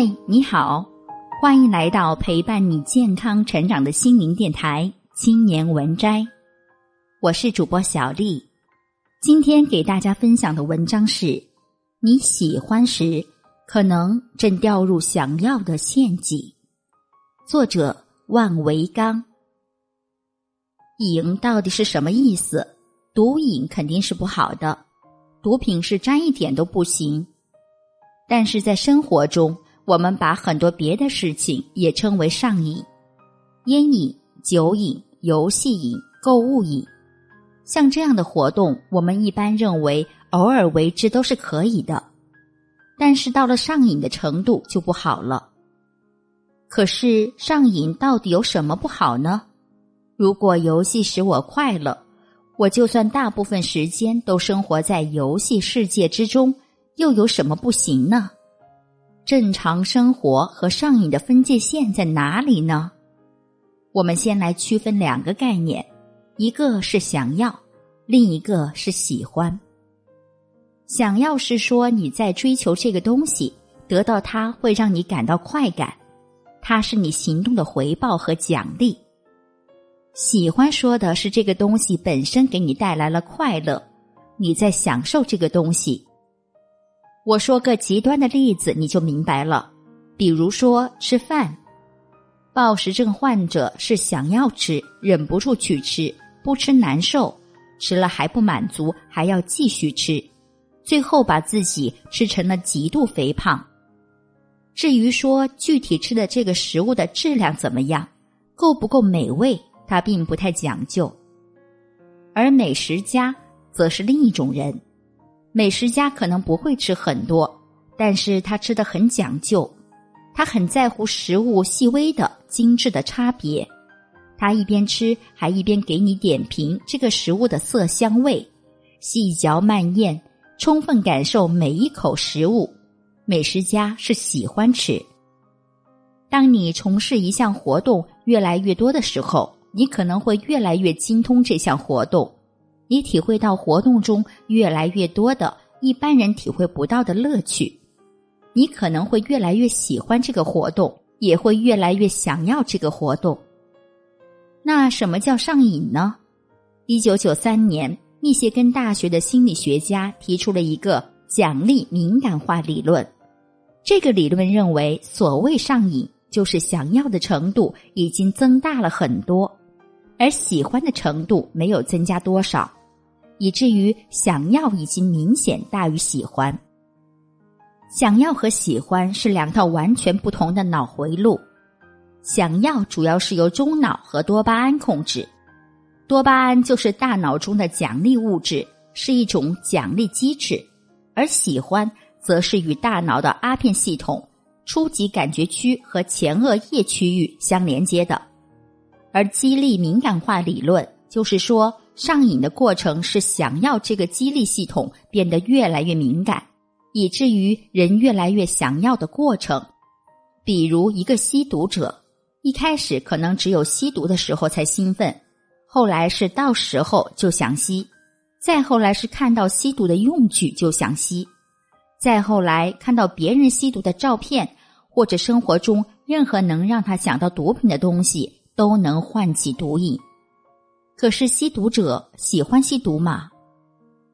嗨，你好，欢迎来到陪伴你健康成长的心灵电台《青年文摘》，我是主播小丽。今天给大家分享的文章是：你喜欢时，可能正掉入想要的陷阱。作者万维刚。瘾到底是什么意思？毒瘾肯定是不好的，毒品是沾一点都不行。但是在生活中，我们把很多别的事情也称为上瘾，烟瘾、酒瘾、游戏瘾、购物瘾。像这样的活动，我们一般认为偶尔为之都是可以的，但是到了上瘾的程度就不好了。可是上瘾到底有什么不好呢？如果游戏使我快乐，我就算大部分时间都生活在游戏世界之中。又有什么不行呢？正常生活和上瘾的分界线在哪里呢？我们先来区分两个概念，一个是想要，另一个是喜欢。想要是说你在追求这个东西，得到它会让你感到快感，它是你行动的回报和奖励。喜欢说的是这个东西本身给你带来了快乐，你在享受这个东西。我说个极端的例子，你就明白了。比如说吃饭，暴食症患者是想要吃，忍不住去吃，不吃难受，吃了还不满足，还要继续吃，最后把自己吃成了极度肥胖。至于说具体吃的这个食物的质量怎么样，够不够美味，他并不太讲究。而美食家则是另一种人。美食家可能不会吃很多，但是他吃的很讲究，他很在乎食物细微的精致的差别，他一边吃还一边给你点评这个食物的色香味，细嚼慢咽，充分感受每一口食物。美食家是喜欢吃。当你从事一项活动越来越多的时候，你可能会越来越精通这项活动。你体会到活动中越来越多的一般人体会不到的乐趣，你可能会越来越喜欢这个活动，也会越来越想要这个活动。那什么叫上瘾呢？一九九三年，密歇根大学的心理学家提出了一个奖励敏感化理论。这个理论认为，所谓上瘾，就是想要的程度已经增大了很多，而喜欢的程度没有增加多少。以至于想要已经明显大于喜欢。想要和喜欢是两套完全不同的脑回路。想要主要是由中脑和多巴胺控制，多巴胺就是大脑中的奖励物质，是一种奖励机制，而喜欢则是与大脑的阿片系统、初级感觉区和前额叶区域相连接的。而激励敏感化理论就是说。上瘾的过程是想要这个激励系统变得越来越敏感，以至于人越来越想要的过程。比如一个吸毒者，一开始可能只有吸毒的时候才兴奋，后来是到时候就想吸，再后来是看到吸毒的用具就想吸，再后来看到别人吸毒的照片，或者生活中任何能让他想到毒品的东西，都能唤起毒瘾。可是吸毒者喜欢吸毒吗？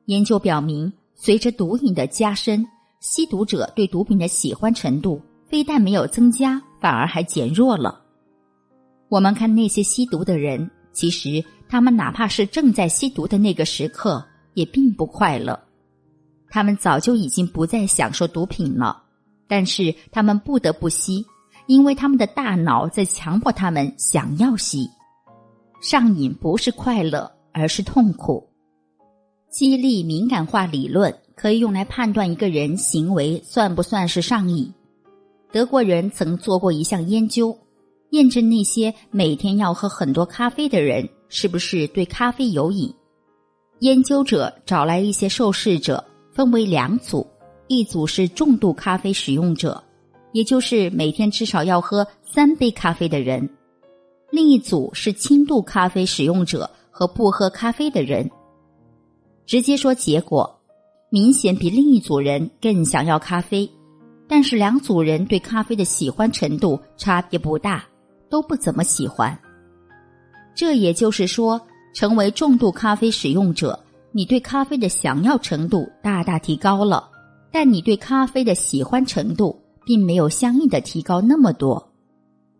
研究表明，随着毒瘾的加深，吸毒者对毒品的喜欢程度非但没有增加，反而还减弱了。我们看那些吸毒的人，其实他们哪怕是正在吸毒的那个时刻，也并不快乐。他们早就已经不再享受毒品了，但是他们不得不吸，因为他们的大脑在强迫他们想要吸。上瘾不是快乐，而是痛苦。激励敏感化理论可以用来判断一个人行为算不算是上瘾。德国人曾做过一项研究，验证那些每天要喝很多咖啡的人是不是对咖啡有瘾。研究者找来一些受试者，分为两组，一组是重度咖啡使用者，也就是每天至少要喝三杯咖啡的人。另一组是轻度咖啡使用者和不喝咖啡的人。直接说结果，明显比另一组人更想要咖啡。但是两组人对咖啡的喜欢程度差别不大，都不怎么喜欢。这也就是说，成为重度咖啡使用者，你对咖啡的想要程度大大提高了，但你对咖啡的喜欢程度并没有相应的提高那么多。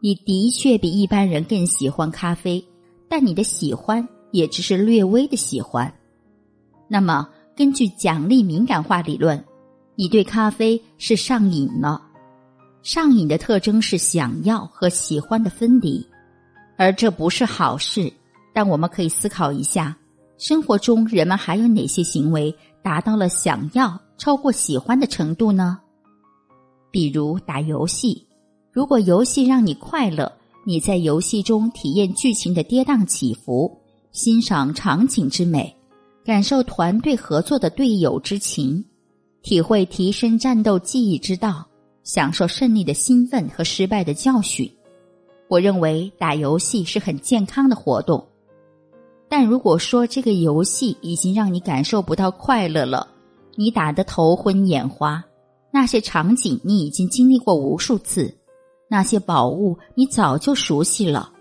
你的确比一般人更喜欢咖啡，但你的喜欢也只是略微的喜欢。那么，根据奖励敏感化理论。你对咖啡是上瘾了，上瘾的特征是想要和喜欢的分离，而这不是好事。但我们可以思考一下，生活中人们还有哪些行为达到了想要超过喜欢的程度呢？比如打游戏，如果游戏让你快乐，你在游戏中体验剧情的跌宕起伏，欣赏场景之美，感受团队合作的队友之情。体会提升战斗技艺之道，享受胜利的兴奋和失败的教训。我认为打游戏是很健康的活动。但如果说这个游戏已经让你感受不到快乐了，你打得头昏眼花，那些场景你已经经历过无数次，那些宝物你早就熟悉了，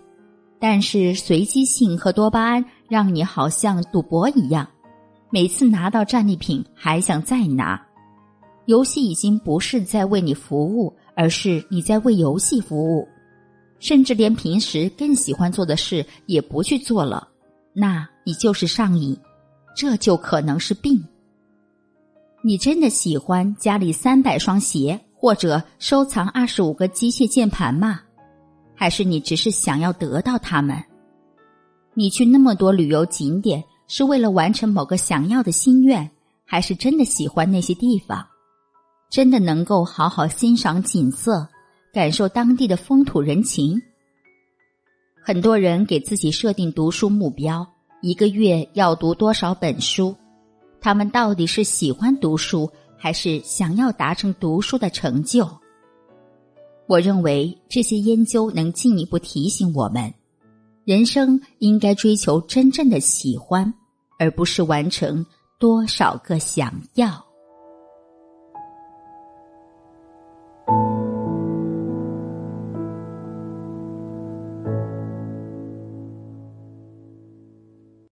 但是随机性和多巴胺让你好像赌博一样，每次拿到战利品还想再拿。游戏已经不是在为你服务，而是你在为游戏服务，甚至连平时更喜欢做的事也不去做了，那你就是上瘾，这就可能是病。你真的喜欢家里三百双鞋，或者收藏二十五个机械键盘吗？还是你只是想要得到它们？你去那么多旅游景点，是为了完成某个想要的心愿，还是真的喜欢那些地方？真的能够好好欣赏景色，感受当地的风土人情。很多人给自己设定读书目标，一个月要读多少本书？他们到底是喜欢读书，还是想要达成读书的成就？我认为这些研究能进一步提醒我们：人生应该追求真正的喜欢，而不是完成多少个想要。